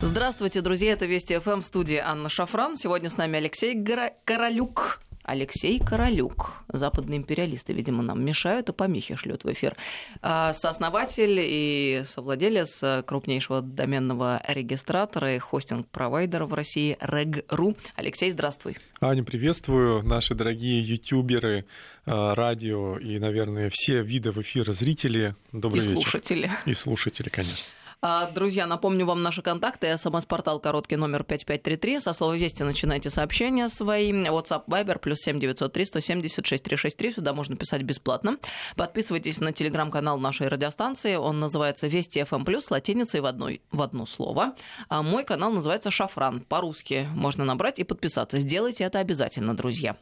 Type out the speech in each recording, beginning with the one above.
Здравствуйте, друзья, это Вести ФМ, студия Анна Шафран. Сегодня с нами Алексей Гора... Королюк. Алексей Королюк. Западные империалисты, видимо, нам мешают и помехи шлют в эфир. А, сооснователь и совладелец крупнейшего доменного регистратора и хостинг-провайдера в России Reg.ru. Алексей, здравствуй. Аня, приветствую. Наши дорогие ютуберы, а, радио и, наверное, все виды в эфира зрители. Добрый и вечер. слушатели. И слушатели, конечно. А, друзья, напомню вам наши контакты. СМС-портал короткий номер 5533. Со слова «Вести» начинайте сообщения свои. WhatsApp, Viber, плюс 7903 176 363. Сюда можно писать бесплатно. Подписывайтесь на телеграм-канал нашей радиостанции. Он называется «Вести FM+,» плюс латиницей в, одной, в одно слово. А мой канал называется «Шафран». По-русски можно набрать и подписаться. Сделайте это обязательно, друзья.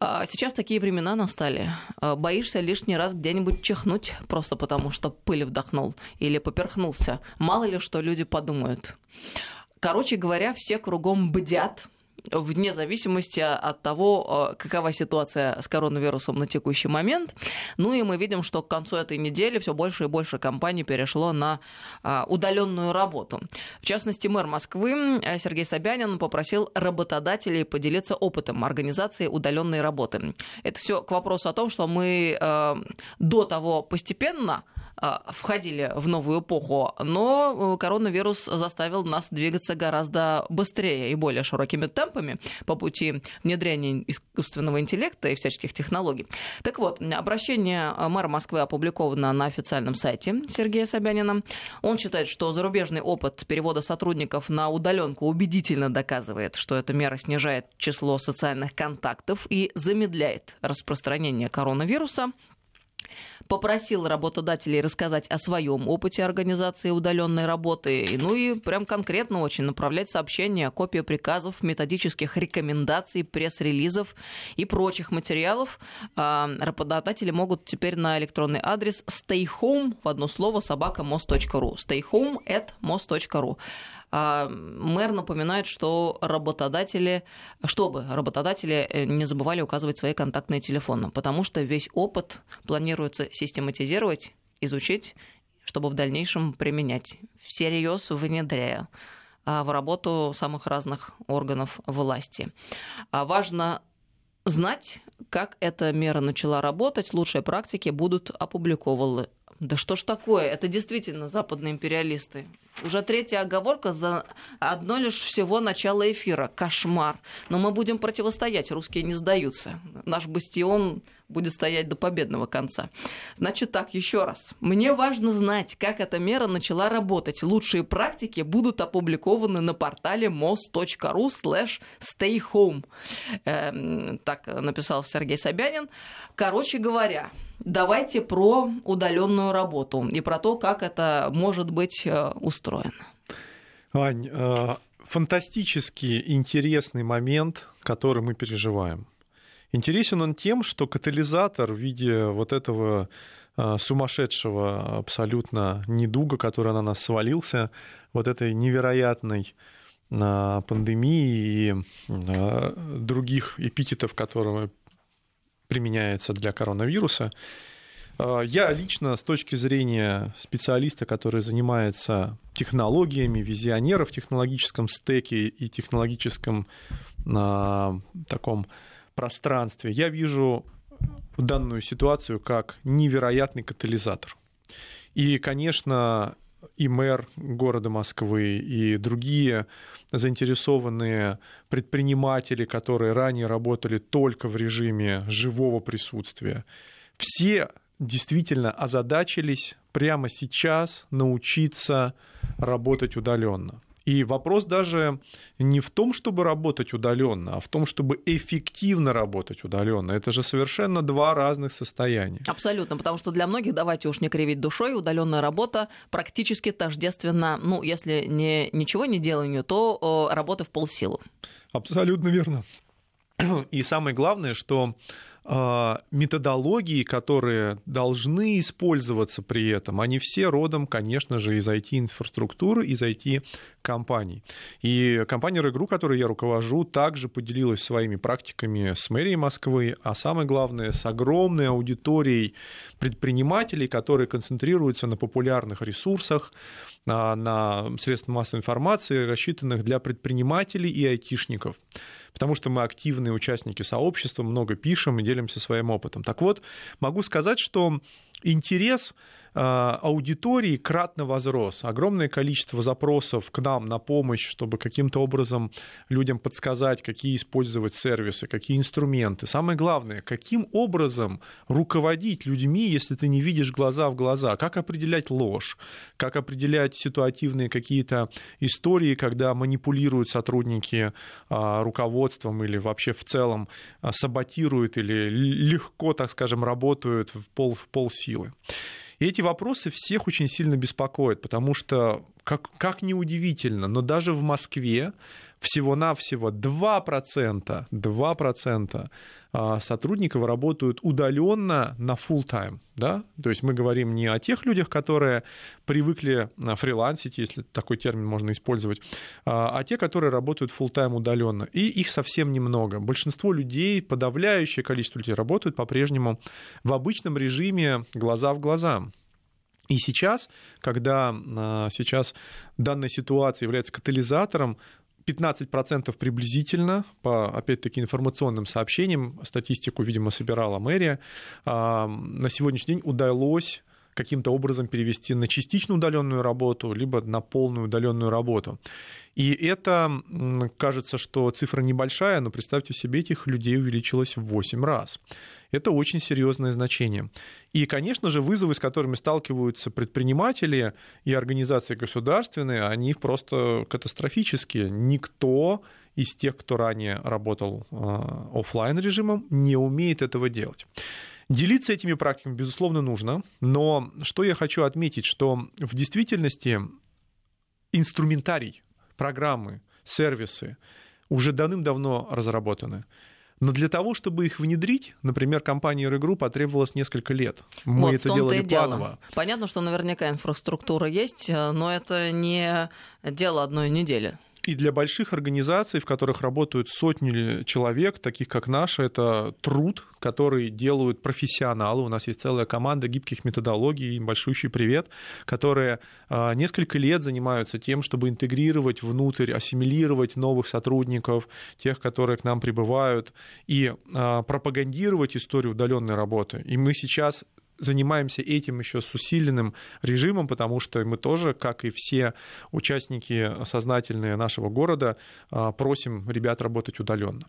А, сейчас такие времена настали. А, боишься лишний раз где-нибудь чихнуть, просто потому что пыль вдохнул или поперхнулся. Мало ли что люди подумают. Короче говоря, все кругом бдят, вне зависимости от того, э, какова ситуация с коронавирусом на текущий момент. Ну и мы видим, что к концу этой недели все больше и больше компаний перешло на а, удаленную работу. В частности, мэр Москвы э, Сергей Собянин попросил работодателей поделиться опытом организации удаленной работы. Это все к вопросу о том, что мы э, до того постепенно входили в новую эпоху, но э, коронавирус заставил нас двигаться гораздо быстрее и более широкими темпами по пути внедрения искусственного интеллекта и всяческих технологий. Так вот, обращение мэра Москвы опубликовано на официальном сайте Сергея Собянина. Он считает, что зарубежный опыт перевода сотрудников на удаленку убедительно доказывает, что эта мера снижает число социальных контактов и замедляет распространение коронавируса попросил работодателей рассказать о своем опыте организации удаленной работы, ну и прям конкретно очень направлять сообщения, копии приказов, методических рекомендаций, пресс-релизов и прочих материалов. А, работодатели могут теперь на электронный адрес stayhome в одно слово собака мост.ру stayhome at most.ru а, мэр напоминает, что работодатели, чтобы работодатели э, не забывали указывать свои контактные телефоны, потому что весь опыт планируется систематизировать, изучить, чтобы в дальнейшем применять, всерьез внедряя а, в работу самых разных органов власти. А важно знать, как эта мера начала работать, лучшие практики будут опубликованы. Да что ж такое? Это действительно западные империалисты. Уже третья оговорка за одно лишь всего начало эфира. Кошмар. Но мы будем противостоять. Русские не сдаются. Наш бастион будет стоять до победного конца. Значит так, еще раз. Мне важно знать, как эта мера начала работать. Лучшие практики будут опубликованы на портале mos.ru slash stayhome. Эм, так написал Сергей Собянин. Короче говоря, давайте про удаленную работу и про то, как это может быть устроено устроена. Ань, э, фантастически интересный момент, который мы переживаем. Интересен он тем, что катализатор в виде вот этого э, сумасшедшего абсолютно недуга, который на нас свалился, вот этой невероятной э, пандемии и других эпитетов, которые применяются для коронавируса, Э, я лично с точки зрения специалиста, который занимается технологиями, визионера в технологическом стеке и технологическом на таком пространстве, я вижу данную ситуацию как невероятный катализатор. И, конечно, и мэр города Москвы, и другие заинтересованные предприниматели, которые ранее работали только в режиме живого присутствия, все действительно озадачились прямо сейчас научиться работать удаленно. И вопрос даже не в том, чтобы работать удаленно, а в том, чтобы эффективно работать удаленно. Это же совершенно два разных состояния. Абсолютно, потому что для многих, давайте уж не кривить душой, удаленная работа практически тождественна, ну, если не, ничего не деланию, то работа в полсилу. Абсолютно верно. И самое главное, что методологии, которые должны использоваться при этом, они все родом, конечно же, из IT-инфраструктуры, из IT-компаний. И компания Регру, которой я руковожу, также поделилась своими практиками с мэрией Москвы, а самое главное, с огромной аудиторией предпринимателей, которые концентрируются на популярных ресурсах, на средствах массовой информации, рассчитанных для предпринимателей и айтишников потому что мы активные участники сообщества, много пишем и делимся своим опытом. Так вот, могу сказать, что интерес аудитории кратно возрос. Огромное количество запросов к нам на помощь, чтобы каким-то образом людям подсказать, какие использовать сервисы, какие инструменты. Самое главное, каким образом руководить людьми, если ты не видишь глаза в глаза, как определять ложь, как определять ситуативные какие-то истории, когда манипулируют сотрудники а, руководством или вообще в целом а, саботируют или легко, так скажем, работают в пол, в пол силы. И эти вопросы всех очень сильно беспокоят, потому что, как, как ни удивительно, но даже в Москве всего-навсего 2%, 2% а, сотрудников работают удаленно на full time. Да? То есть мы говорим не о тех людях, которые привыкли а, фрилансить, если такой термин можно использовать, а, а те, которые работают full time удаленно. И их совсем немного. Большинство людей, подавляющее количество людей работают по-прежнему в обычном режиме глаза в глаза. И сейчас, когда сейчас данная ситуация является катализатором 15% приблизительно, по, опять-таки, информационным сообщениям, статистику, видимо, собирала мэрия, а, на сегодняшний день удалось каким-то образом перевести на частично удаленную работу, либо на полную удаленную работу. И это, кажется, что цифра небольшая, но представьте себе, этих людей увеличилось в 8 раз. Это очень серьезное значение. И, конечно же, вызовы, с которыми сталкиваются предприниматели и организации государственные, они просто катастрофические. Никто из тех, кто ранее работал а, офлайн режимом, не умеет этого делать. Делиться этими практиками, безусловно, нужно, но что я хочу отметить, что в действительности инструментарий, программы, сервисы уже давным-давно разработаны. Но для того, чтобы их внедрить, например, компании Регру потребовалось несколько лет. Мы вот, это делали планово. Понятно, что наверняка инфраструктура есть, э, но это не дело одной недели. И для больших организаций, в которых работают сотни человек, таких как наша, это труд, который делают профессионалы. У нас есть целая команда гибких методологий, им большущий привет, которые а, несколько лет занимаются тем, чтобы интегрировать внутрь, ассимилировать новых сотрудников, тех, которые к нам прибывают, и а, пропагандировать историю удаленной работы. И мы сейчас занимаемся этим еще с усиленным режимом, потому что мы тоже, как и все участники сознательные нашего города, а, просим ребят работать удаленно.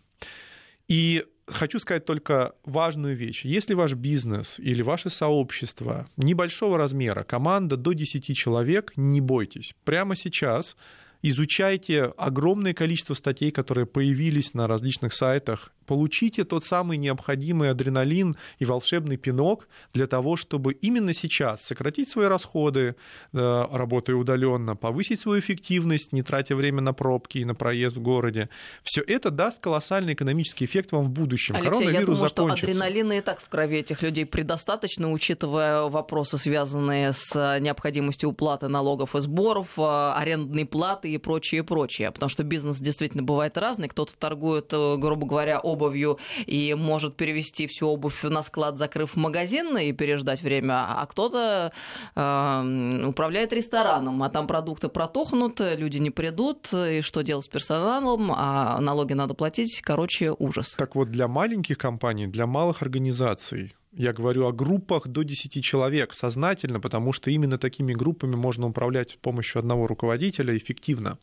И хочу сказать только важную вещь. Если ваш бизнес или ваше сообщество небольшого размера, команда до 10 человек, не бойтесь. Прямо сейчас изучайте огромное количество статей, которые появились на различных сайтах получите тот самый необходимый адреналин и волшебный пинок для того, чтобы именно сейчас сократить свои расходы, э, работая удаленно, повысить свою эффективность, не тратя время на пробки и на проезд в городе. Все это даст колоссальный экономический эффект вам в будущем. Алексей, Коронавирус я думаю, закончится. что адреналина и так в крови этих людей предостаточно, учитывая вопросы, связанные с необходимостью уплаты налогов и сборов, э, арендной платы и прочее, прочее. Потому что бизнес действительно бывает разный. Кто-то торгует, э, грубо говоря, об обувью и может перевести всю обувь на склад, закрыв магазин и переждать время, а кто-то э, управляет рестораном, а там продукты протухнут, люди не придут, и что делать с персоналом, а налоги надо платить, короче, ужас. Так вот, для маленьких компаний, для малых организаций я говорю о группах до 10 человек сознательно, потому что именно такими группами можно управлять с помощью одного руководителя эффективно.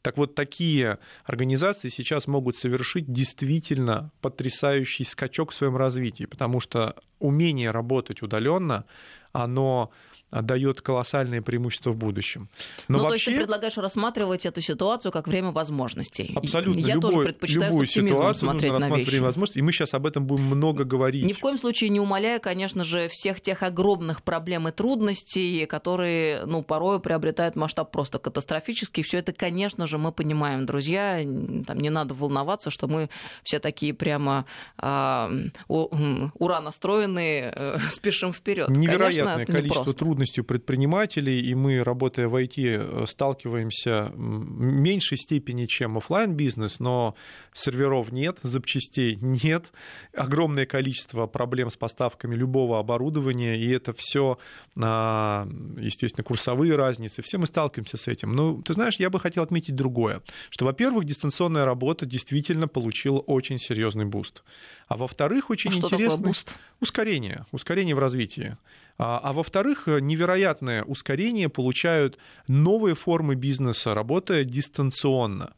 Так вот, такие организации сейчас могут совершить действительно потрясающий скачок в своем развитии, потому что умение работать удаленно, оно дает колоссальные преимущества в будущем. Но ну, вообще... то есть ты предлагаешь рассматривать эту ситуацию как время возможностей? Абсолютно. Я любой, тоже предпочитаю любую с ситуацию смотреть нужно на вещи. возможности, и мы сейчас об этом будем много говорить. Ни в коем случае не умаляя, конечно же, всех тех огромных проблем и трудностей, которые, ну, порой приобретают масштаб просто катастрофический. Все это, конечно же, мы понимаем, друзья. Там не надо волноваться, что мы все такие прямо э, ура настроенные, э, спешим вперед. Невероятное конечно, количество трудностей у предпринимателей, и мы, работая в IT, сталкиваемся в меньшей степени, чем офлайн бизнес но серверов нет, запчастей нет, огромное количество проблем с поставками любого оборудования, и это все, а, естественно, курсовые разницы, все мы сталкиваемся с этим. Но ты знаешь, я бы хотел отметить другое, что, во-первых, дистанционная работа действительно получила очень серьезный boost. А во-вторых, очень а интересно ускорение, ускорение в развитии. А, а во-вторых, невероятное ускорение получают новые формы бизнеса, работая дистанционно.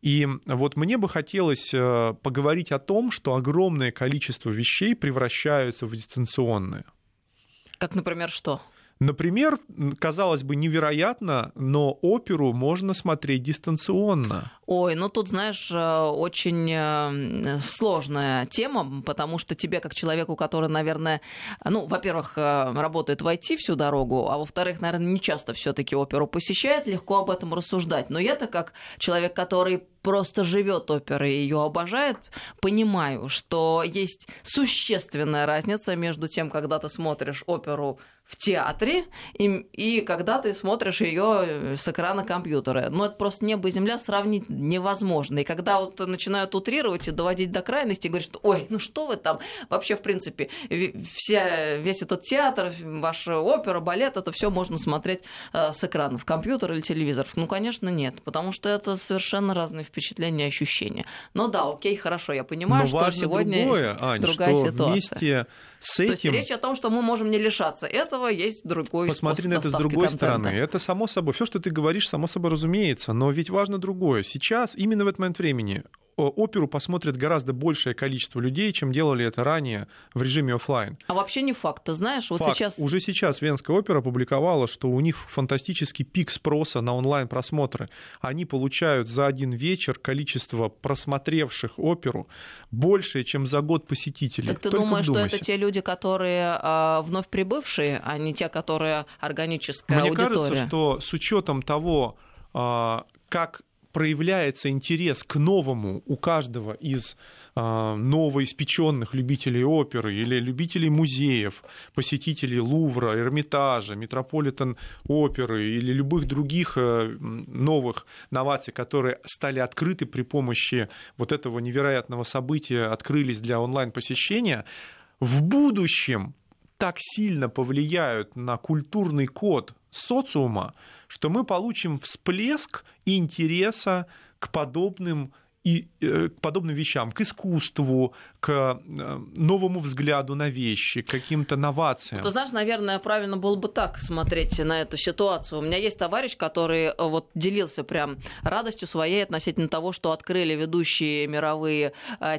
И вот мне бы хотелось э, поговорить о том, что огромное количество вещей превращаются в дистанционные. Как, например, что? Например, казалось бы, невероятно, но оперу можно смотреть дистанционно. Ой, ну тут, знаешь, э, очень э, сложная тема, потому что тебе, как человеку, который, наверное, ну, во-первых, э, работает в IT всю дорогу, а во-вторых, наверное, не часто все таки оперу посещает, легко об этом рассуждать. Но я-то, как человек, который просто живет оперой и ее обожает, понимаю, что есть существенная разница между тем, когда ты смотришь оперу в театре и, и когда ты смотришь ее с экрана компьютера. Ну, это просто небо и земля сравнить невозможно. И когда вот начинают утрировать и доводить до крайности, говорят, что ой, ну что вы там, вообще, в принципе, вся, весь этот театр, ваша опера, балет, это все можно смотреть э, с экранов компьютера или телевизоров. Ну, конечно, нет, потому что это совершенно разные впечатления и ощущения. Но да, окей, хорошо, я понимаю, Но что сегодня другое, Ань, другая что ситуация. Вместе с этим... То есть речь о том, что мы можем не лишаться этого, есть другой Посмотри на это с контента. другой стороны. Это само собой, все, что ты говоришь, само собой разумеется, но ведь важно другое. Сейчас, именно в этот момент времени, оперу посмотрит гораздо большее количество людей, чем делали это ранее в режиме офлайн. А вообще не факт, ты знаешь, вот факт. сейчас... Уже сейчас Венская опера опубликовала, что у них фантастический пик спроса на онлайн-просмотры. Они получают за один вечер количество просмотревших оперу большее, чем за год посетителей. Так ты Только думаешь, вдумайся. что это те люди, которые э, вновь прибывшие, а не те, которые органическая Мне аудитория? кажется, что с учетом того, э, как проявляется интерес к новому у каждого из э, новоиспеченных любителей оперы или любителей музеев, посетителей Лувра, Эрмитажа, Метрополитен оперы или любых других э, новых новаций, которые стали открыты при помощи вот этого невероятного события, открылись для онлайн-посещения, в будущем так сильно повлияют на культурный код социума, что мы получим всплеск интереса к подобным и э, к подобным вещам, к искусству, к э, новому взгляду на вещи, к каким-то новациям. Ты знаешь, наверное, правильно было бы так смотреть на эту ситуацию. У меня есть товарищ, который э, вот делился прям радостью своей относительно того, что открыли ведущие мировые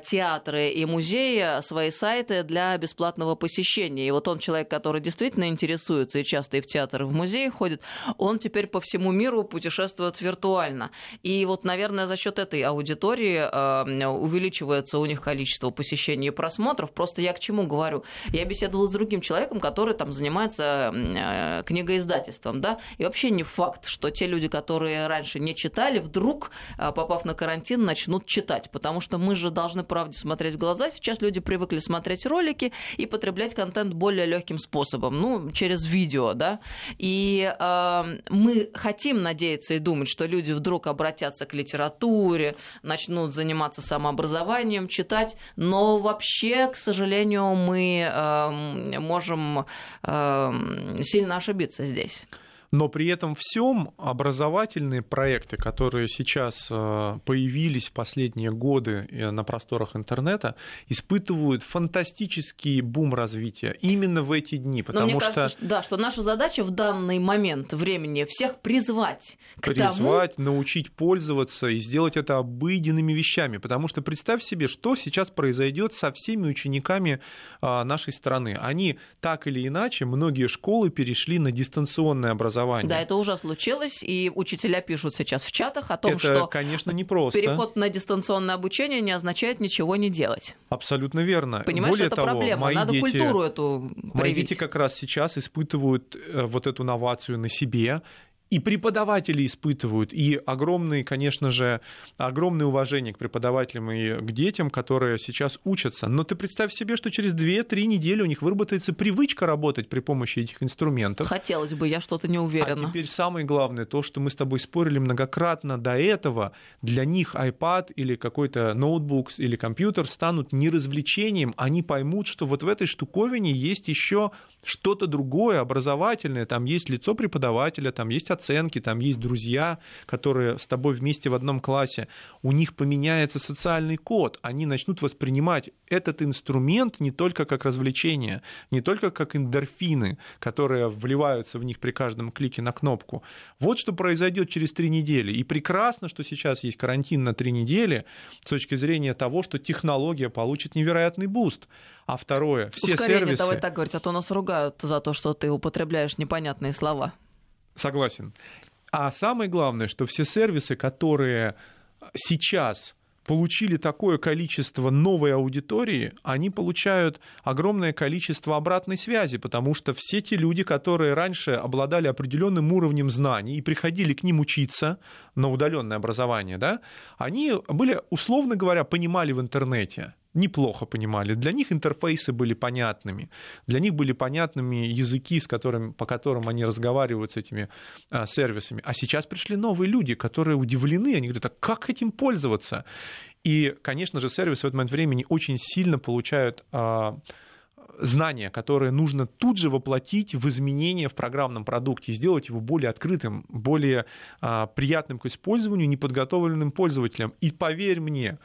театры и музеи свои сайты для бесплатного посещения. И вот он человек, который действительно интересуется и часто и в театр, и в музей ходит, он теперь по всему миру путешествует виртуально. И вот, наверное, за счет этой аудитории аудитории увеличивается у них количество посещений и просмотров. Просто я к чему говорю? Я беседовала с другим человеком, который там занимается э, книгоиздательством, да, и вообще не факт, что те люди, которые раньше не читали, вдруг, э, попав на карантин, начнут читать, потому что мы же должны правде смотреть в глаза. Сейчас люди привыкли смотреть ролики и потреблять контент более легким способом, ну, через видео, да, и э, мы хотим надеяться и думать, что люди вдруг обратятся к литературе, начнут начнут заниматься самообразованием, читать, но вообще, к сожалению, мы э, можем э, сильно ошибиться здесь. Но при этом всем образовательные проекты, которые сейчас э, появились в последние годы э, на просторах интернета, испытывают фантастический бум развития именно в эти дни. Потому Но мне что... кажется, да, что наша задача в данный момент времени всех призвать к призвать, тому... научить пользоваться и сделать это обыденными вещами. Потому что представь себе, что сейчас произойдет со всеми учениками а, нашей страны. Они так или иначе, многие школы перешли на дистанционное образование. Да, это уже случилось, и учителя пишут сейчас в чатах о том, это, что конечно, не просто. переход на дистанционное обучение не означает ничего не делать. Абсолютно верно. Понимаешь, Более это того, проблема. Мои Надо дети, культуру эту привить. Мои дети как раз сейчас испытывают э, вот эту новацию на себе и преподаватели испытывают, и огромное, конечно же, огромное уважение к преподавателям и к детям, которые сейчас учатся. Но ты представь себе, что через 2-3 недели у них выработается привычка работать при помощи этих инструментов. Хотелось бы, я что-то не уверена. А теперь самое главное, то, что мы с тобой спорили многократно до этого, для них iPad или какой-то ноутбук или компьютер станут не развлечением, они поймут, что вот в этой штуковине есть еще что-то другое, образовательное, там есть лицо преподавателя, там есть оценки, там есть друзья, которые с тобой вместе в одном классе, у них поменяется социальный код, они начнут воспринимать этот инструмент не только как развлечение, не только как эндорфины, которые вливаются в них при каждом клике на кнопку. Вот что произойдет через три недели. И прекрасно, что сейчас есть карантин на три недели с точки зрения того, что технология получит невероятный boost. А второе, все Ускорение, сервисы... давай так говорить, а то нас ругают за то, что ты употребляешь непонятные слова. Согласен. А самое главное, что все сервисы, которые сейчас получили такое количество новой аудитории, они получают огромное количество обратной связи, потому что все те люди, которые раньше обладали определенным уровнем знаний и приходили к ним учиться на удаленное образование, да, они были, условно говоря, понимали в интернете неплохо понимали. Для них интерфейсы были понятными, для них были понятными языки, с которыми, по которым они разговаривают с этими а, сервисами. А сейчас пришли новые люди, которые удивлены, они говорят, а как этим пользоваться? И, конечно же, сервисы в этот момент времени очень сильно получают а, знания, которые нужно тут же воплотить в изменения в программном продукте сделать его более открытым, более а, приятным к использованию неподготовленным пользователям. И поверь мне,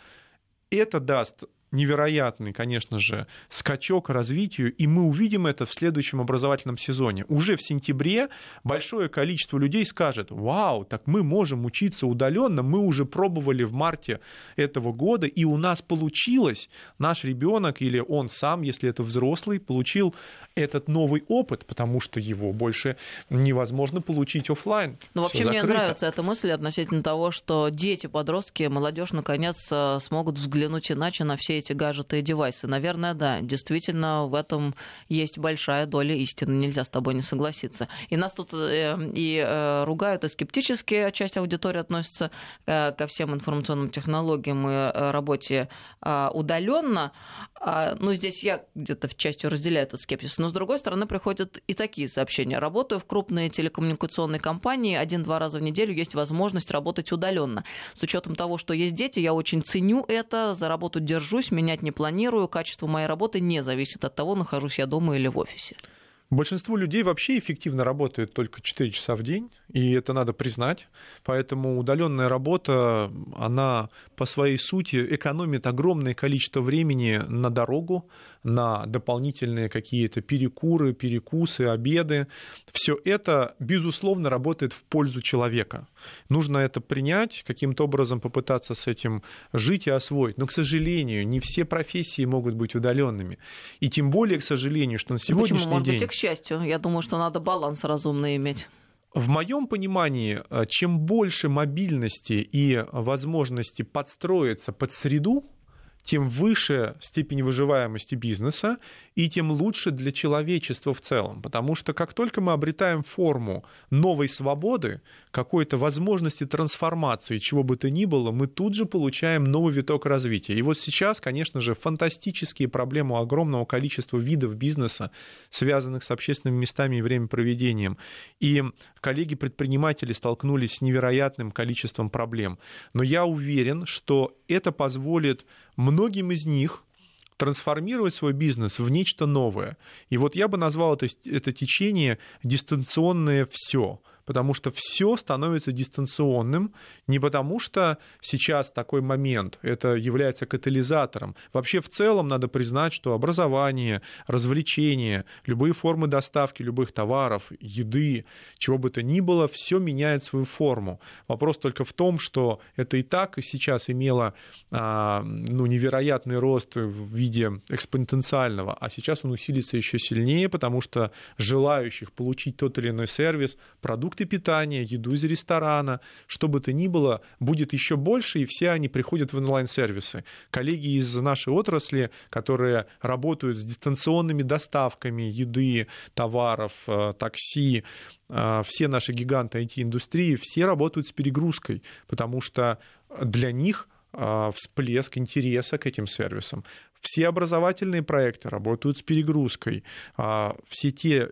это даст невероятный, конечно же, скачок развитию, и мы увидим это в следующем образовательном сезоне. Уже в сентябре большое количество людей скажет, вау, так мы можем учиться удаленно, мы уже пробовали в марте этого года, и у нас получилось, наш ребенок или он сам, если это взрослый, получил этот новый опыт, потому что его больше невозможно получить офлайн. Ну, вообще мне нравится эта мысль относительно того, что дети, подростки, молодежь наконец э, смогут взглянуть иначе на все эти гаджеты и девайсы. Наверное, да, действительно, в этом есть большая доля истины. Нельзя с тобой не согласиться. И нас тут э, и э, ругают, и скептически часть аудитории относится ко всем информационным технологиям и работе удаленно. А, ну, здесь я где-то в частью разделяю этот скепсис. Но, с другой стороны, приходят и такие сообщения. Работаю в крупной телекоммуникационной компании, один-два раза в неделю есть возможность работать удаленно. С учетом того, что есть дети, я очень ценю это, за работу держусь, менять не планирую, качество моей работы не зависит от того, нахожусь я дома или в офисе. Большинство людей вообще эффективно работает только 4 часа в день, и это надо признать. Поэтому удаленная работа, она по своей сути экономит огромное количество времени на дорогу, на дополнительные какие-то перекуры, перекусы, обеды. Все это, безусловно, работает в пользу человека. Нужно это принять, каким-то образом попытаться с этим жить и освоить. Но, к сожалению, не все профессии могут быть удаленными. И тем более, к сожалению, что на сегодняшний Почему? Может день... быть, и к счастью. Я думаю, что надо баланс разумный иметь. В моем понимании, э, чем больше мобильности и возможности подстроиться под среду, тем выше степень выживаемости бизнеса и тем лучше для человечества в целом. Потому что как только мы обретаем форму новой свободы, какой-то возможности трансформации, чего бы то ни было, мы тут же получаем новый виток развития. И вот сейчас, конечно же, фантастические проблемы огромного количества видов бизнеса, связанных с общественными местами и времяпроведением. И коллеги-предприниматели столкнулись с невероятным количеством проблем. Но я уверен, что это позволит многим из них трансформировать свой бизнес в нечто новое. И вот я бы назвал это, это течение дистанционное все потому что все становится дистанционным, не потому что сейчас такой момент, это является катализатором. Вообще в целом надо признать, что образование, развлечения, любые формы доставки любых товаров, еды, чего бы то ни было, все меняет свою форму. Вопрос только в том, что это и так и сейчас имело а, ну, невероятный рост в виде экспоненциального, а сейчас он усилится еще сильнее, потому что желающих получить тот или иной сервис, продукт продукты питания, еду из ресторана, что бы то ни было, будет еще больше, и все они приходят в онлайн-сервисы. Коллеги из нашей отрасли, которые работают с дистанционными доставками еды, товаров, э, такси, э, все наши гиганты IT-индустрии, все работают с перегрузкой, потому что для них э, всплеск интереса к этим сервисам. Все образовательные проекты работают с перегрузкой. А, все те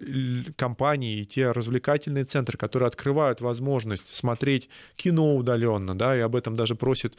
компании те развлекательные центры, которые открывают возможность смотреть кино удаленно, да, и об этом даже просит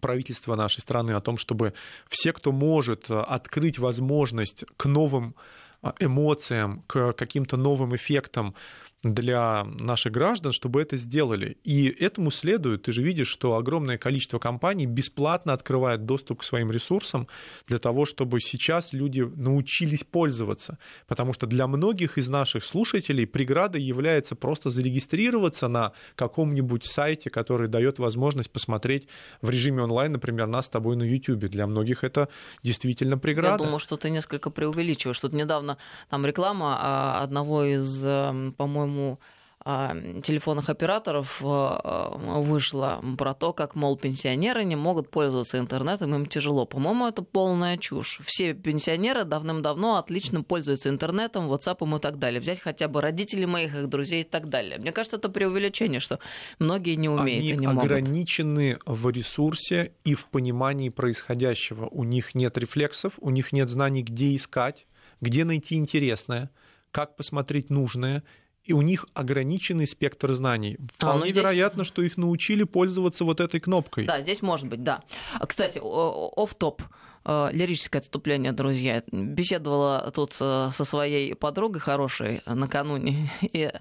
правительство нашей страны о том, чтобы все, кто может а, открыть возможность к новым а, эмоциям, к каким-то новым эффектам для наших граждан, чтобы это сделали. И этому следует, ты же видишь, что огромное количество компаний бесплатно открывает доступ к своим ресурсам для того, чтобы сейчас люди научились пользоваться. Потому что для многих из наших слушателей преградой является просто зарегистрироваться на каком-нибудь сайте, который дает возможность посмотреть в режиме онлайн, например, нас с тобой на YouTube. Для многих это действительно преграда. Я думаю, что ты несколько преувеличиваешь. Тут недавно там реклама а, одного из, эм, по-моему, по-моему, а, телефонных операторов а, вышло про то, как, мол, пенсионеры не могут пользоваться интернетом, им тяжело. По-моему, это полная чушь. Все пенсионеры давным-давно отлично пользуются интернетом, WhatsApp и так далее. Взять хотя бы родителей моих, их друзей и так далее. Мне кажется, это преувеличение, что многие не умеют Они и не ограничены могут. в ресурсе и в понимании происходящего. У них нет рефлексов, у них нет знаний, где искать, где найти интересное, как посмотреть нужное – и у них ограниченный спектр знаний. А, Вполне а, здесь... вероятно, что их научили пользоваться вот этой кнопкой. Да, здесь может быть, да. Кстати, оф топ э, лирическое отступление, друзья. Беседовала тут э, со своей подругой хорошей накануне, и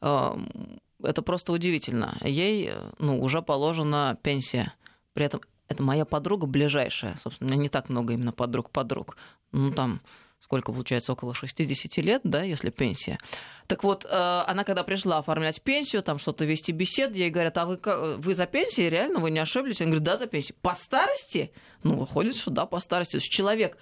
э, это просто удивительно. Ей ну, уже положена пенсия. При этом это моя подруга ближайшая. Собственно, у меня не так много именно подруг-подруг. Ну, там сколько получается, около 60 лет, да, если пенсия. Так вот, э, она когда пришла оформлять пенсию, там что-то вести бесед, ей говорят, а вы, вы за пенсией, реально, вы не ошиблись? Я говорю, да, за пенсией. По старости? Ну, выходит, что да, по старости. То есть человек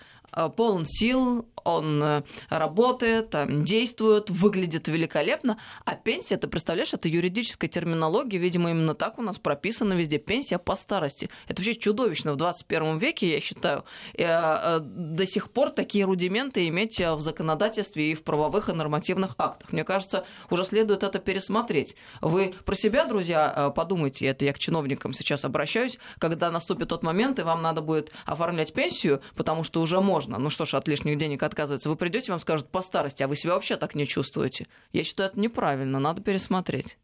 полон сил, он э, работает, действует, выглядит великолепно. А пенсия, ты представляешь, это юридическая терминология, видимо, именно так у нас прописано везде. Пенсия по старости. Это вообще чудовищно в 21 веке, я считаю, э, до сих пор такие рудименты иметь в законодательстве и в правовых и нормативных актах. Мне кажется, уже следует это пересмотреть. Вы про себя, друзья, подумайте, это я к чиновникам сейчас обращаюсь, когда наступит тот момент, и вам надо будет оформлять пенсию, потому что уже можно можно. Ну что ж, от лишних денег отказывается. Вы придете, вам скажут по старости, а вы себя вообще так не чувствуете. Я считаю, это неправильно, надо пересмотреть.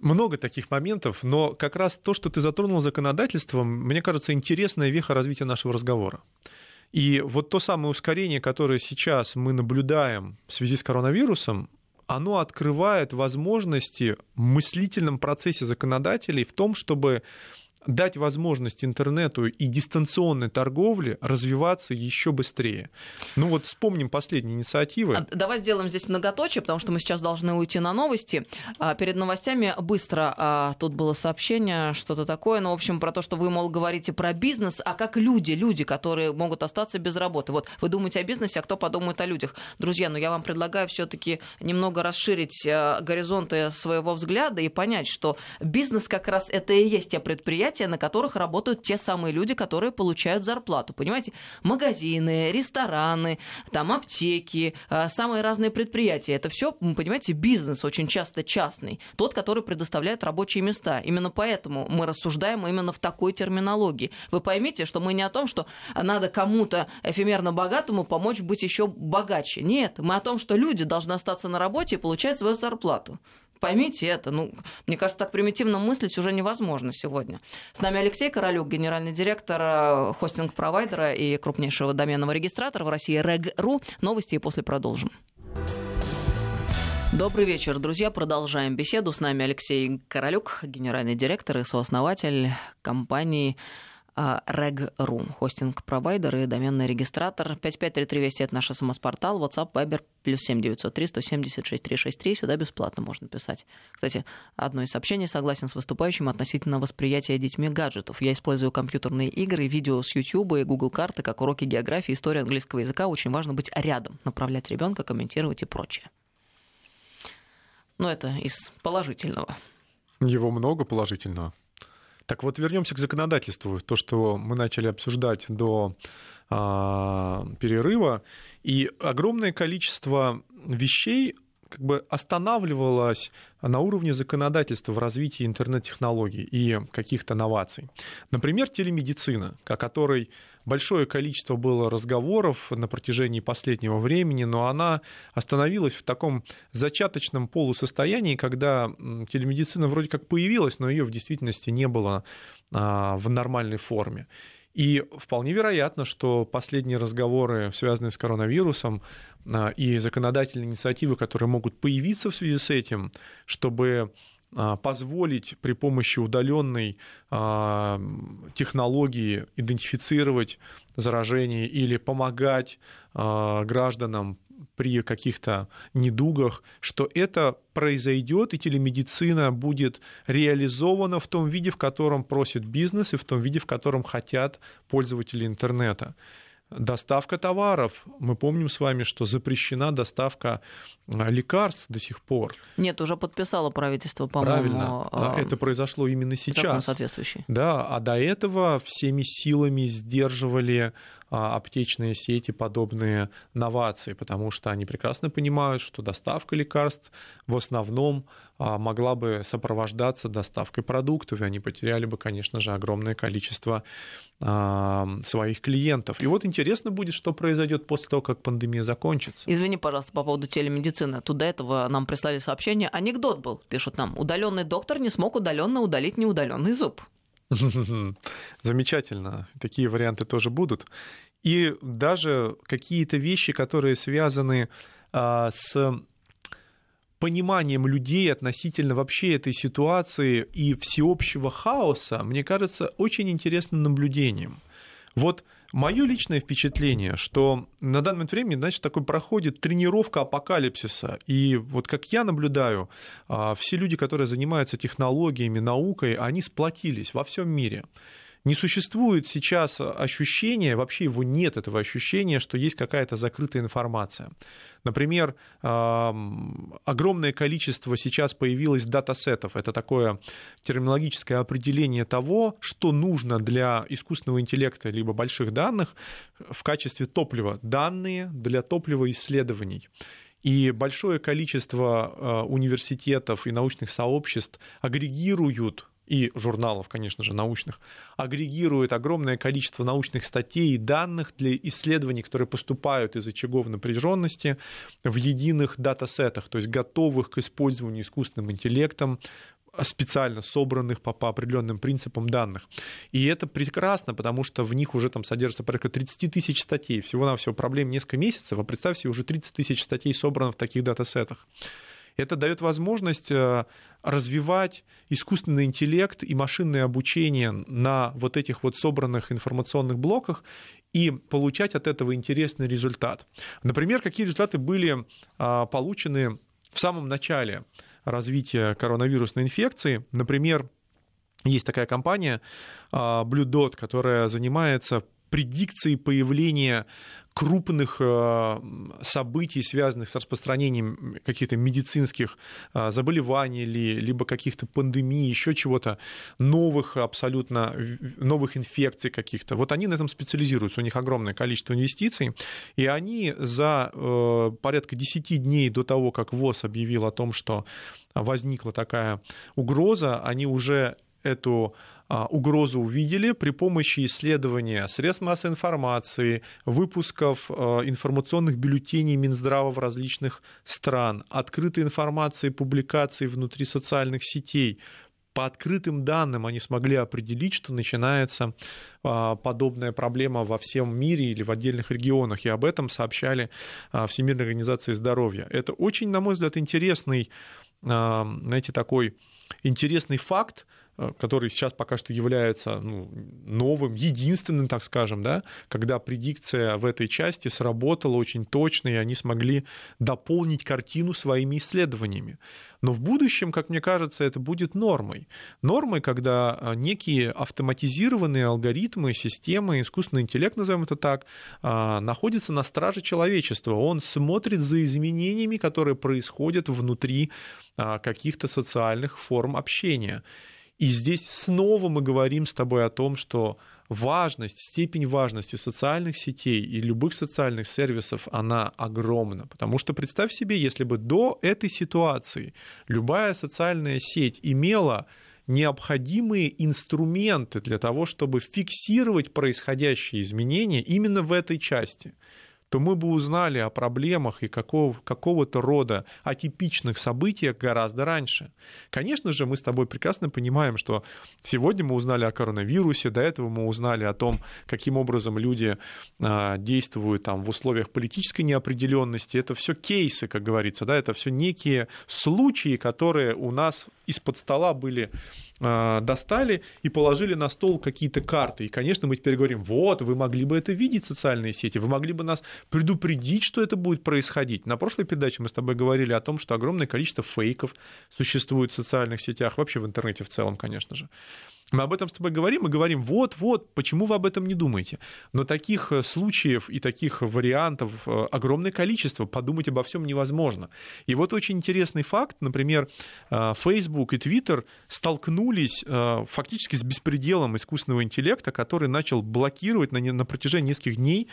Много таких моментов, но как раз то, что ты затронул законодательством, мне кажется, интересная веха развития нашего разговора. И вот то самое ускорение, которое сейчас мы наблюдаем в связи с коронавирусом, оно открывает возможности в мыслительном процессе законодателей в том, чтобы дать возможность интернету и дистанционной торговле развиваться еще быстрее. Ну вот вспомним последние инициативы. А, давай сделаем здесь многоточие, потому что мы сейчас должны уйти на новости. А, перед новостями быстро а, тут было сообщение, что-то такое, ну, в общем, про то, что вы, мол, говорите про бизнес, а как люди, люди, которые могут остаться без работы. Вот вы думаете о бизнесе, а кто подумает о людях? Друзья, ну я вам предлагаю все-таки немного расширить горизонты своего взгляда и понять, что бизнес как раз это и есть те предприятия, предприятия, на которых работают те самые люди, которые получают зарплату. Понимаете, магазины, рестораны, там аптеки, э, самые разные предприятия. Это все, понимаете, бизнес очень часто частный, тот, который предоставляет рабочие места. Именно поэтому мы рассуждаем именно в такой терминологии. Вы поймите, что мы не о том, что надо кому-то эфемерно богатому помочь быть еще богаче. Нет, мы о том, что люди должны остаться на работе и получать свою зарплату. Поймите это. Ну, мне кажется, так примитивно мыслить уже невозможно сегодня. С нами Алексей Королюк, генеральный директор э, хостинг-провайдера и крупнейшего доменного регистратора в России Reg.ru. Новости и после продолжим. Добрый вечер, друзья. Продолжаем беседу. С нами Алексей Королюк, генеральный директор и сооснователь компании Reg.ru, хостинг-провайдер и доменный регистратор. 5533 Вести – это наш смс-портал, WhatsApp, Viber, плюс 7903 176 363. Сюда бесплатно можно писать. Кстати, одно из сообщений согласен с выступающим относительно восприятия детьми гаджетов. Я использую компьютерные игры, видео с YouTube и Google карты, как уроки географии, истории английского языка. Очень важно быть рядом, направлять ребенка, комментировать и прочее. Но это из положительного. Его много положительного. Так вот, вернемся к законодательству, то, что мы начали обсуждать до а, перерыва, и огромное количество вещей как бы останавливалось на уровне законодательства в развитии интернет-технологий и каких-то новаций. Например, телемедицина, о которой большое количество было разговоров на протяжении последнего времени, но она остановилась в таком зачаточном полусостоянии, когда телемедицина вроде как появилась, но ее в действительности не было а, в нормальной форме. И вполне вероятно, что последние разговоры, связанные с коронавирусом, а, и законодательные инициативы, которые могут появиться в связи с этим, чтобы а, позволить при помощи удаленной а, технологии идентифицировать заражение или помогать гражданам при каких-то недугах, что это произойдет, и телемедицина будет реализована в том виде, в котором просит бизнес, и в том виде, в котором хотят пользователи интернета. Доставка товаров. Мы помним с вами, что запрещена доставка а, лекарств до сих пор. Нет, уже подписало правительство, по-моему. Правильно. А, это произошло именно сейчас. Закон соответствующий. Да, а до этого всеми силами сдерживали а, аптечные сети подобные новации, потому что они прекрасно понимают, что доставка лекарств в основном а, могла бы сопровождаться доставкой продуктов, и они потеряли бы, конечно же, огромное количество а, своих клиентов. И вот интересно будет, что произойдет после того, как пандемия закончится. Извини, пожалуйста, по поводу телемедицины. Тут до этого нам прислали сообщение. Анекдот был, пишут нам. Удаленный доктор не смог удаленно удалить неудаленный зуб. Замечательно. Такие варианты тоже будут. И даже какие-то вещи, которые связаны а, с пониманием людей относительно вообще этой ситуации и всеобщего хаоса, мне кажется, очень интересным наблюдением. Вот мое личное впечатление, что на данный момент времени, значит, такой проходит тренировка апокалипсиса. И вот как я наблюдаю, а, все люди, которые занимаются технологиями, наукой, они сплотились во всем мире не существует сейчас ощущения, вообще его нет этого ощущения, что есть какая-то закрытая информация. Например, огромное количество сейчас появилось датасетов. Это такое терминологическое определение того, что нужно для искусственного интеллекта либо больших данных в качестве топлива. Данные для топлива исследований. И большое количество а, университетов и научных сообществ агрегируют и журналов, конечно же, научных, агрегирует огромное количество научных статей и данных для исследований, которые поступают из очагов напряженности в единых датасетах, то есть готовых к использованию искусственным интеллектом, специально собранных по, по определенным принципам данных. И это прекрасно, потому что в них уже там содержится порядка 30 тысяч статей. Всего-навсего проблем несколько месяцев, а представьте, уже 30 тысяч статей собрано в таких датасетах. Это дает возможность э, развивать искусственный интеллект и машинное обучение на вот этих вот собранных информационных блоках и получать от этого интересный результат. Например, какие результаты были а, получены в самом начале развития коронавирусной инфекции. Например, есть такая компания а, Blue Dot, которая занимается предикцией появления крупных э, событий, связанных с распространением каких-то медицинских э, заболеваний или либо каких-то пандемий, еще чего-то, новых абсолютно, новых инфекций каких-то. Вот они на этом специализируются, у них огромное количество инвестиций, и они за э, порядка 10 дней до того, как ВОЗ объявил о том, что возникла такая угроза, они уже эту а, угрозу увидели при помощи исследования средств массовой информации, выпусков а, информационных бюллетеней Минздрава в различных стран, открытой информации, публикаций внутри социальных сетей, по открытым данным они смогли определить, что начинается а, подобная проблема во всем мире или в отдельных регионах, и об этом сообщали Всемирной организации здоровья. Это очень, на мой взгляд, интересный, знаете, такой интересный факт, который сейчас пока что является ну, новым, единственным, так скажем, да, когда предикция в этой части сработала очень точно, и они смогли дополнить картину своими исследованиями. Но в будущем, как мне кажется, это будет нормой. Нормой, когда э, некие автоматизированные алгоритмы, системы, искусственный интеллект, назовем это так, э, находятся на страже человечества. Он смотрит за изменениями, которые происходят внутри каких-то социальных форм общения. И здесь снова мы говорим с тобой о том, что важность, степень важности социальных сетей и любых социальных сервисов, она огромна. Потому что представь себе, если бы до этой ситуации любая социальная сеть имела необходимые инструменты для того, чтобы фиксировать происходящие изменения именно в этой части – то мы бы узнали о проблемах и какого, какого-то рода атипичных событиях гораздо раньше. Конечно же, мы с тобой прекрасно понимаем, что сегодня мы узнали о коронавирусе, до этого мы узнали о том, каким образом люди а, действуют там, в условиях политической неопределенности. Это все кейсы, как говорится, да, это все некие случаи, которые у нас из-под стола были достали и положили на стол какие-то карты. И, конечно, мы теперь говорим, вот, вы могли бы это видеть, социальные сети, вы могли бы нас предупредить, что это будет происходить. На прошлой передаче мы с тобой говорили о том, что огромное количество фейков существует в социальных сетях, вообще в интернете в целом, конечно же. Мы об этом с тобой говорим и говорим, вот, вот, почему вы об этом не думаете? Но таких э, случаев и таких вариантов э, огромное количество, подумать обо всем невозможно. И вот очень интересный факт, например, э, Facebook и Twitter столкнулись фактически с беспределом искусственного интеллекта, который начал блокировать на, протяжении нескольких дней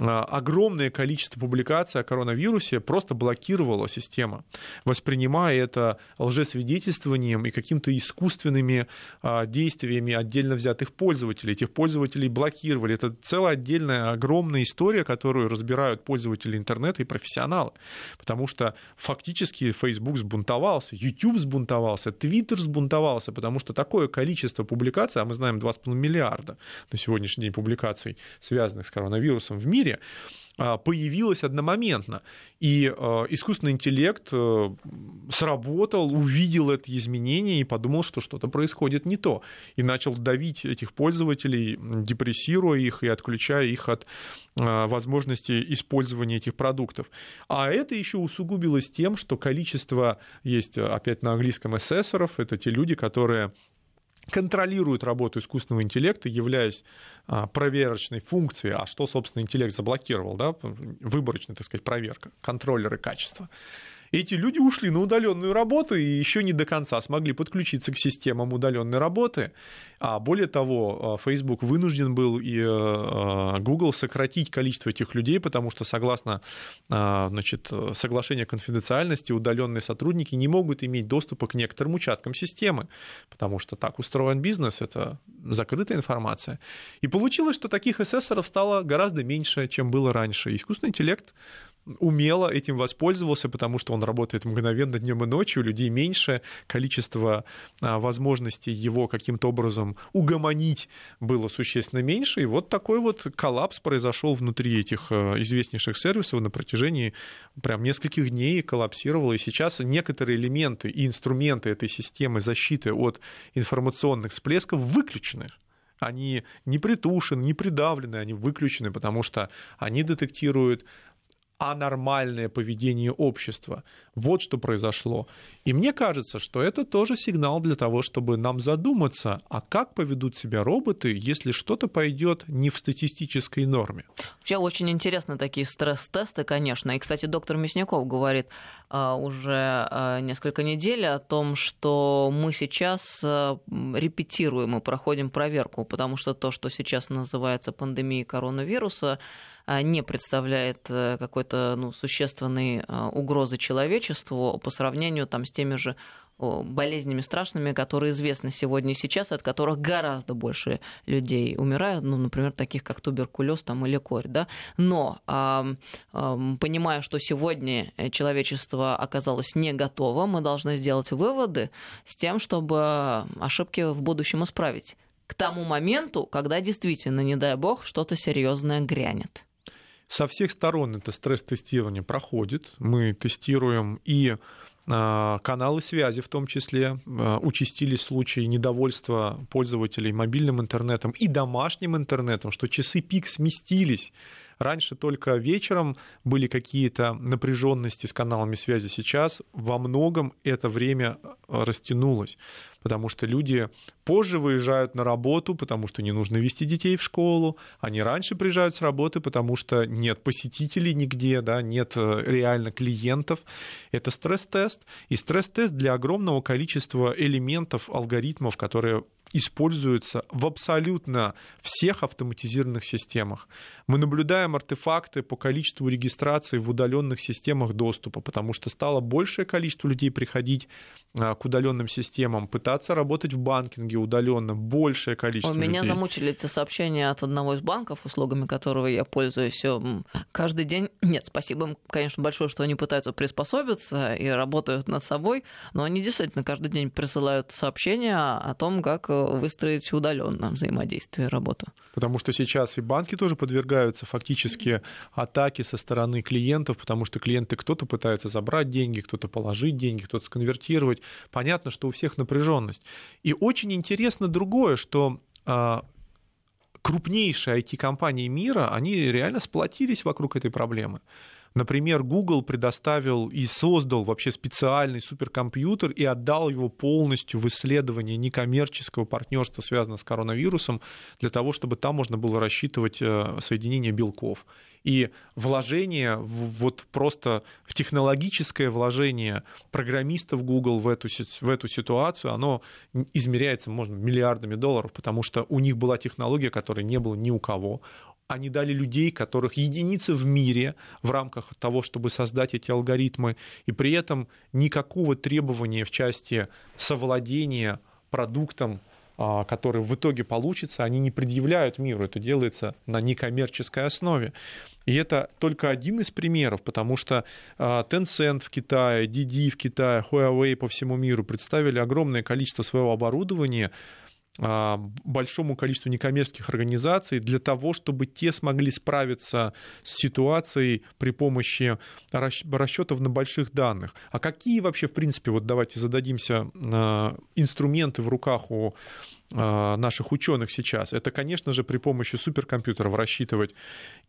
огромное количество публикаций о коронавирусе просто блокировала система, воспринимая это лжесвидетельствованием и какими-то искусственными а, действиями отдельно взятых пользователей. Этих пользователей блокировали. Это целая отдельная огромная история, которую разбирают пользователи интернета и профессионалы. Потому что фактически Facebook сбунтовался, YouTube сбунтовался, Twitter сбунтовался, потому что такое количество публикаций, а мы знаем 2,5 миллиарда на сегодняшний день публикаций, связанных с коронавирусом в мире, мире а, появилась одномоментно. И а, искусственный интеллект э, сработал, увидел это изменение и подумал, что что-то происходит не то. И начал давить этих пользователей, депрессируя их и отключая их от а, возможности использования этих продуктов. А это еще усугубилось тем, что количество есть, опять на английском, эсэсоров, это те люди, которые контролирует работу искусственного интеллекта, являясь а, проверочной функцией, а что, собственно, интеллект заблокировал, да, выборочная, так сказать, проверка, контроллеры качества эти люди ушли на удаленную работу и еще не до конца смогли подключиться к системам удаленной работы. А более того, а, Facebook вынужден был и э, э, Google сократить количество этих людей, потому что согласно значит, соглашению о конфиденциальности удаленные сотрудники не могут иметь доступа к некоторым участкам системы, потому что так устроен бизнес, это закрытая информация. И получилось, что таких эсэсоров стало гораздо меньше, чем было раньше. Искусственный интеллект умело этим воспользовался, потому что он работает мгновенно днем и ночью, людей меньше, количество а, возможностей его каким-то образом угомонить было существенно меньше, и вот такой вот коллапс произошел внутри этих а, известнейших сервисов на протяжении прям нескольких дней коллапсировало, и сейчас некоторые элементы и инструменты этой системы защиты от информационных всплесков выключены. Они не притушены, не придавлены, они выключены, потому что они детектируют анормальное поведение общества. Вот что произошло. И мне кажется, что это тоже сигнал для того, чтобы нам задуматься, а как поведут себя роботы, если что-то пойдет не в статистической норме. Вообще очень интересны такие стресс-тесты, конечно. И, кстати, доктор Мясников говорит а, уже а, несколько недель о том, что мы сейчас а, репетируем и проходим проверку, потому что то, что сейчас называется пандемией коронавируса, не представляет э, какой-то ну, существенной а, угрозы человечеству по сравнению там, с теми же болезнями страшными, которые известны сегодня и сейчас, от которых гораздо больше людей умирают, ну, например, таких как туберкулез там, или корь. Да? Но понимая, что сегодня человечество оказалось не готово, мы должны сделать выводы с тем, чтобы ошибки в будущем исправить к тому моменту, когда действительно, не дай бог, что-то серьезное грянет. Со всех сторон это стресс-тестирование проходит. Мы тестируем и а, каналы связи в том числе. А, участились случаи недовольства пользователей мобильным интернетом и домашним интернетом, что часы пик сместились Раньше только вечером были какие-то напряженности с каналами связи. Сейчас во многом это время э, растянулось, потому что люди позже выезжают на работу, потому что не нужно вести детей в школу, они раньше приезжают с работы, потому что нет посетителей нигде, да, нет э, реально клиентов. Это стресс-тест, и стресс-тест для огромного количества элементов, алгоритмов, которые используются в абсолютно всех автоматизированных системах. Мы наблюдаем артефакты по количеству регистраций в удаленных системах доступа, потому что стало большее количество людей приходить а, к удаленным системам, пытаться работать в банкинге удаленно, большее количество У меня людей. замучили эти сообщения от одного из банков, услугами которого я пользуюсь каждый день. Нет, спасибо им, конечно, большое, что они пытаются приспособиться и работают над собой, но они действительно каждый день присылают сообщения о том, как э, выстроить удаленно взаимодействие работу. Потому что сейчас и банки тоже подвергаются фактически атаке со стороны клиентов, потому что клиенты кто-то пытается забрать деньги, кто-то положить деньги, кто-то сконвертировать. Понятно, что у всех напряженность. И очень интересно другое, что а, крупнейшие IT-компании мира, они реально сплотились вокруг этой проблемы. Например, Google предоставил и создал вообще специальный суперкомпьютер и отдал его полностью в исследование некоммерческого партнерства, связанного с коронавирусом, для того, чтобы там можно было рассчитывать э, соединение белков. И вложение, вот просто в технологическое вложение программистов Google в эту, в эту ситуацию, оно измеряется, можно, миллиардами долларов, потому что у них была технология, которой не было ни у кого они дали людей, которых единицы в мире в рамках того, чтобы создать эти алгоритмы, и при этом никакого требования в части совладения продуктом, а, который в итоге получится, они не предъявляют миру. Это делается на некоммерческой основе. И это только один из примеров, потому что а, Tencent в Китае, DD в Китае, Huawei по всему миру представили огромное количество своего оборудования, большому количеству некоммерческих организаций для того, чтобы те смогли справиться с ситуацией при помощи расчетов на больших данных. А какие вообще, в принципе, вот давайте зададимся а, инструменты в руках у а, наших ученых сейчас, это, конечно же, при помощи суперкомпьютеров рассчитывать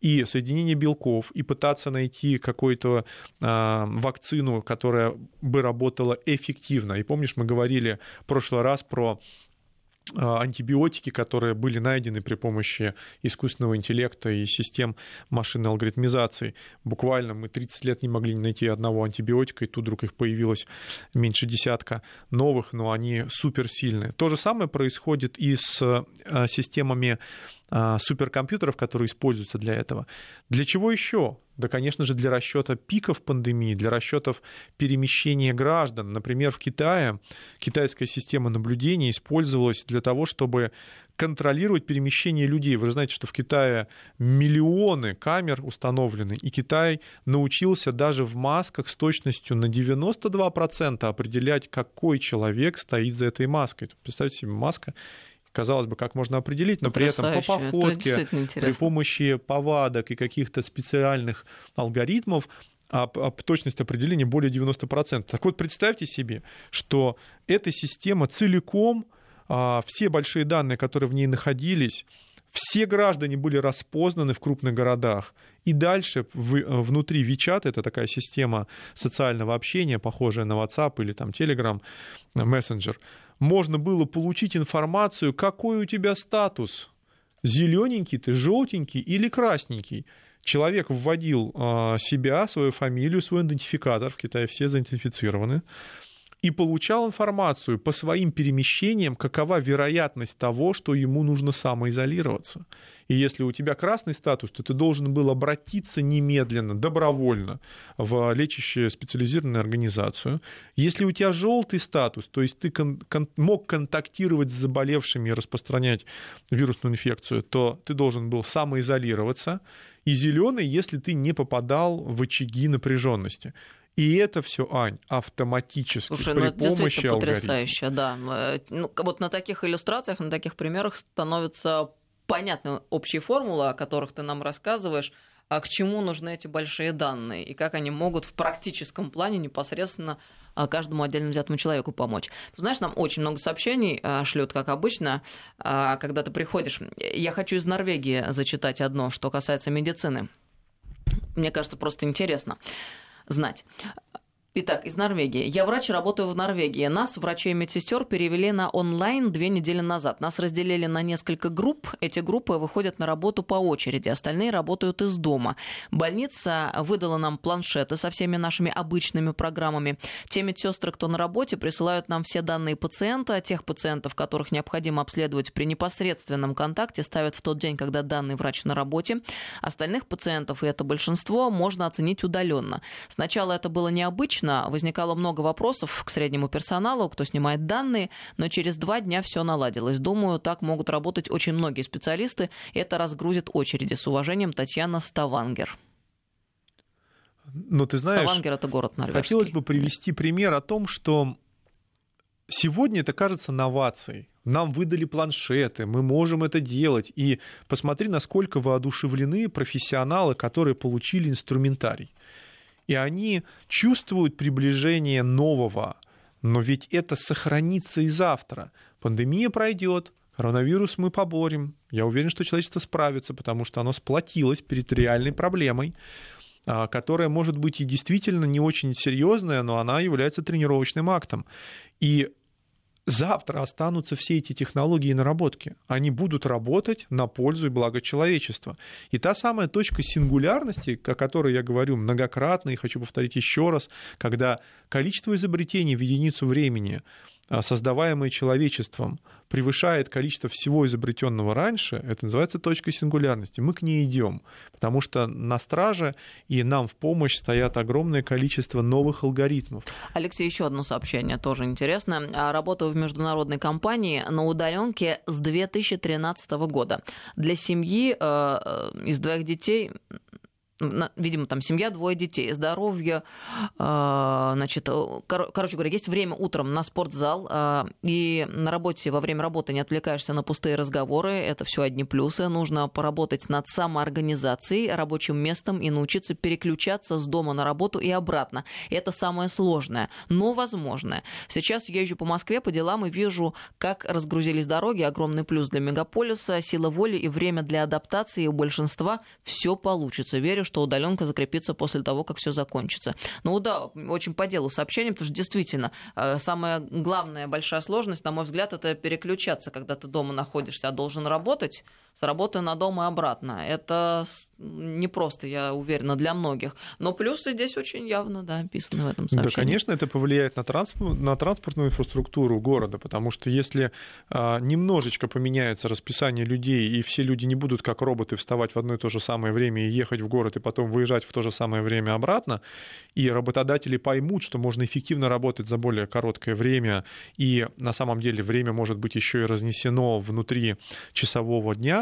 и соединение белков, и пытаться найти какую-то вакцину, которая бы работала эффективно. И помнишь, мы говорили в прошлый раз про а, антибиотики, которые были найдены при помощи искусственного интеллекта и систем машинной алгоритмизации. Буквально мы 30 лет не могли найти одного антибиотика, и тут вдруг их появилось меньше десятка новых, но они суперсильные. То же самое происходит и с а, системами а, суперкомпьютеров, которые используются для этого. Для чего еще? Да, конечно же, для расчета пиков пандемии, для расчетов перемещения граждан. Например, в Китае китайская система наблюдения использовалась для того, чтобы контролировать перемещение людей. Вы же знаете, что в Китае миллионы камер установлены, и Китай научился даже в масках с точностью на 92% определять, какой человек стоит за этой маской. Представьте себе, маска казалось бы, как можно определить, но при этом по походке, при помощи повадок и каких-то специальных алгоритмов а, а точность определения более 90%. Так вот, представьте себе, что эта система целиком, а, все большие данные, которые в ней находились, все граждане были распознаны в крупных городах. И дальше в, внутри WeChat, это такая система социального общения, похожая на WhatsApp или там Telegram, мессенджер, можно было получить информацию, какой у тебя статус. Зелененький ты, желтенький или красненький. Человек вводил а, себя, свою фамилию, свой идентификатор, в Китае все заидентифицированы, и получал информацию по своим перемещениям, какова вероятность того, что ему нужно самоизолироваться. И если у тебя красный статус, то ты должен был обратиться немедленно, добровольно в лечащую специализированную организацию. Если у тебя желтый статус, то есть ты кон- кон- мог контактировать с заболевшими и распространять вирусную инфекцию, то ты должен был самоизолироваться. И зеленый, если ты не попадал в очаги напряженности. И это все, Ань, автоматически Слушай, при ну это помощи алгоритма. потрясающе, да. Э, Ну, вот на таких иллюстрациях, на таких примерах становится понятны общие формулы, о которых ты нам рассказываешь, а к чему нужны эти большие данные и как они могут в практическом плане непосредственно а, каждому отдельно взятому человеку помочь. Ты знаешь, нам очень много сообщений а, шлют, как обычно, а, когда ты приходишь. Я хочу из Норвегии зачитать одно, что касается медицины. Мне кажется, просто интересно знать. Итак, из Норвегии. Я врач, работаю в Норвегии. Нас, врачей и медсестер, перевели на онлайн две недели назад. Нас разделили на несколько групп. Эти группы выходят на работу по очереди. Остальные работают из дома. Больница выдала нам планшеты со всеми нашими обычными программами. Те медсестры, кто на работе, присылают нам все данные пациента. Тех пациентов, которых необходимо обследовать при непосредственном контакте, ставят в тот день, когда данный врач на работе. Остальных пациентов, и это большинство, можно оценить удаленно. Сначала это было необычно, возникало много вопросов к среднему персоналу, кто снимает данные, но через два дня все наладилось. Думаю, так могут работать очень многие специалисты. Это разгрузит очереди. С уважением, Татьяна Ставангер. Но ты знаешь, Ставангер это город норвежский. хотелось бы привести пример о том, что сегодня это кажется новацией. Нам выдали планшеты, мы можем это делать. И посмотри, насколько воодушевлены профессионалы, которые получили инструментарий. И они чувствуют приближение нового. Но ведь это сохранится и завтра. Пандемия пройдет, коронавирус мы поборем. Я уверен, что человечество справится, потому что оно сплотилось перед реальной проблемой а, которая может быть и действительно не очень серьезная, но она является тренировочным актом. И завтра останутся все эти технологии и наработки. Они будут работать на пользу и благо человечества. И та самая точка сингулярности, о которой я говорю многократно и хочу повторить еще раз, когда количество изобретений в единицу времени создаваемые человечеством, превышает количество всего изобретенного раньше, это называется точкой сингулярности. Мы к ней идем, потому что на страже и нам в помощь стоят огромное количество новых алгоритмов. Алексей, еще одно сообщение, тоже интересно. Работаю в международной компании на удаленке с 2013 года. Для семьи э, из двоих детей видимо, там семья, двое детей, здоровье, а, значит, кор- короче говоря, есть время утром на спортзал, а, и на работе, во время работы не отвлекаешься на пустые разговоры, это все одни плюсы, нужно поработать над самоорганизацией, рабочим местом и научиться переключаться с дома на работу и обратно. Это самое сложное, но возможное. Сейчас езжу по Москве по делам и вижу, как разгрузились дороги, огромный плюс для мегаполиса, сила воли и время для адаптации у большинства все получится. Верю, что удаленка закрепится после того, как все закончится. Ну да, очень по делу сообщение, потому что действительно самая главная большая сложность, на мой взгляд, это переключаться, когда ты дома находишься, а должен работать с работы на дом и обратно. Это не просто, я уверена, для многих. Но плюсы здесь очень явно да, описаны в этом сообщении. Да, конечно, это повлияет на, транспорт, на транспортную инфраструктуру города, потому что если а, немножечко поменяется расписание людей, и все люди не будут как роботы вставать в одно и то же самое время и ехать в город, и потом выезжать в то же самое время обратно, и работодатели поймут, что можно эффективно работать за более короткое время, и на самом деле время может быть еще и разнесено внутри часового дня,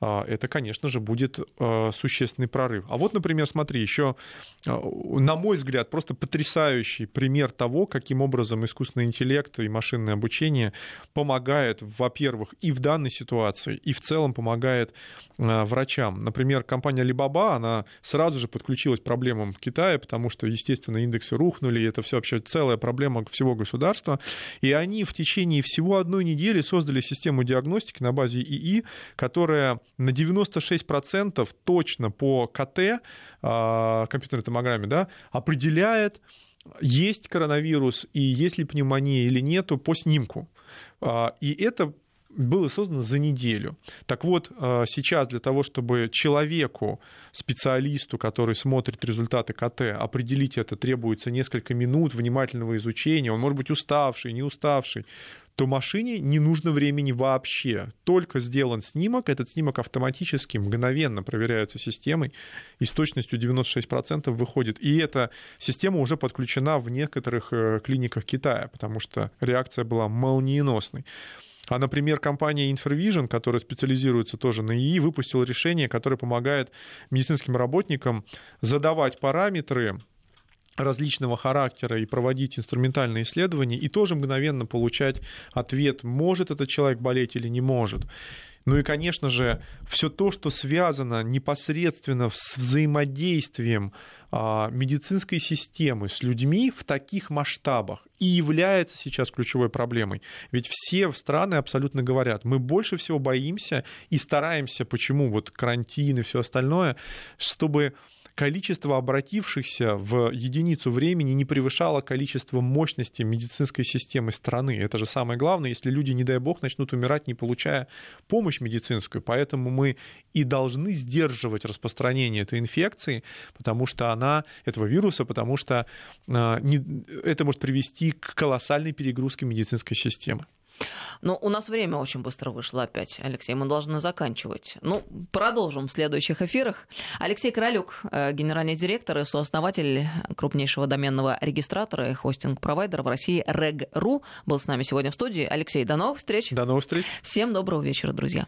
это, конечно же, будет существенный прорыв. А вот, например, смотри, еще, на мой взгляд, просто потрясающий пример того, каким образом искусственный интеллект и машинное обучение помогает, во-первых, и в данной ситуации, и в целом помогает врачам. Например, компания Alibaba, она сразу же подключилась к проблемам в Китае, потому что, естественно, индексы рухнули, и это все вообще целая проблема всего государства. И они в течение всего одной недели создали систему диагностики на базе ИИ, которая на 96% точно по КТ, компьютерной томограмме, да, определяет, есть коронавирус и есть ли пневмония или нету по снимку. И это было создано за неделю. Так вот, э, сейчас для того, чтобы человеку, специалисту, который смотрит результаты КТ, определить это требуется несколько минут внимательного изучения, он может быть уставший, не уставший, то машине не нужно времени вообще. Только сделан снимок, этот снимок автоматически, мгновенно проверяется системой и с точностью 96% выходит. И эта система уже подключена в некоторых э, клиниках Китая, потому что реакция была молниеносной. А, например, компания Infravision, которая специализируется тоже на ИИ, выпустила решение, которое помогает медицинским работникам задавать параметры различного характера и проводить инструментальные исследования, и тоже мгновенно получать ответ, может этот человек болеть или не может. Ну и, конечно же, все то, что связано непосредственно с взаимодействием а, медицинской системы с людьми в таких масштабах и является сейчас ключевой проблемой. Ведь все страны абсолютно говорят, мы больше всего боимся и стараемся, почему вот карантин и все остальное, чтобы количество обратившихся в единицу времени не превышало количество мощности медицинской системы страны. Это же самое главное, если люди, не дай бог, начнут умирать, не получая помощь медицинскую. Поэтому мы и должны сдерживать распространение этой инфекции, потому что она, этого вируса, потому что а, это может привести к колоссальной перегрузке медицинской системы. Но у нас время очень быстро вышло опять, Алексей, мы должны заканчивать. Ну, продолжим в следующих эфирах. Алексей Королюк, э, генеральный директор и сооснователь крупнейшего доменного регистратора и хостинг-провайдера в России Reg.ru, был с нами сегодня в студии. Алексей, до новых встреч. До новых встреч. Всем доброго вечера, друзья.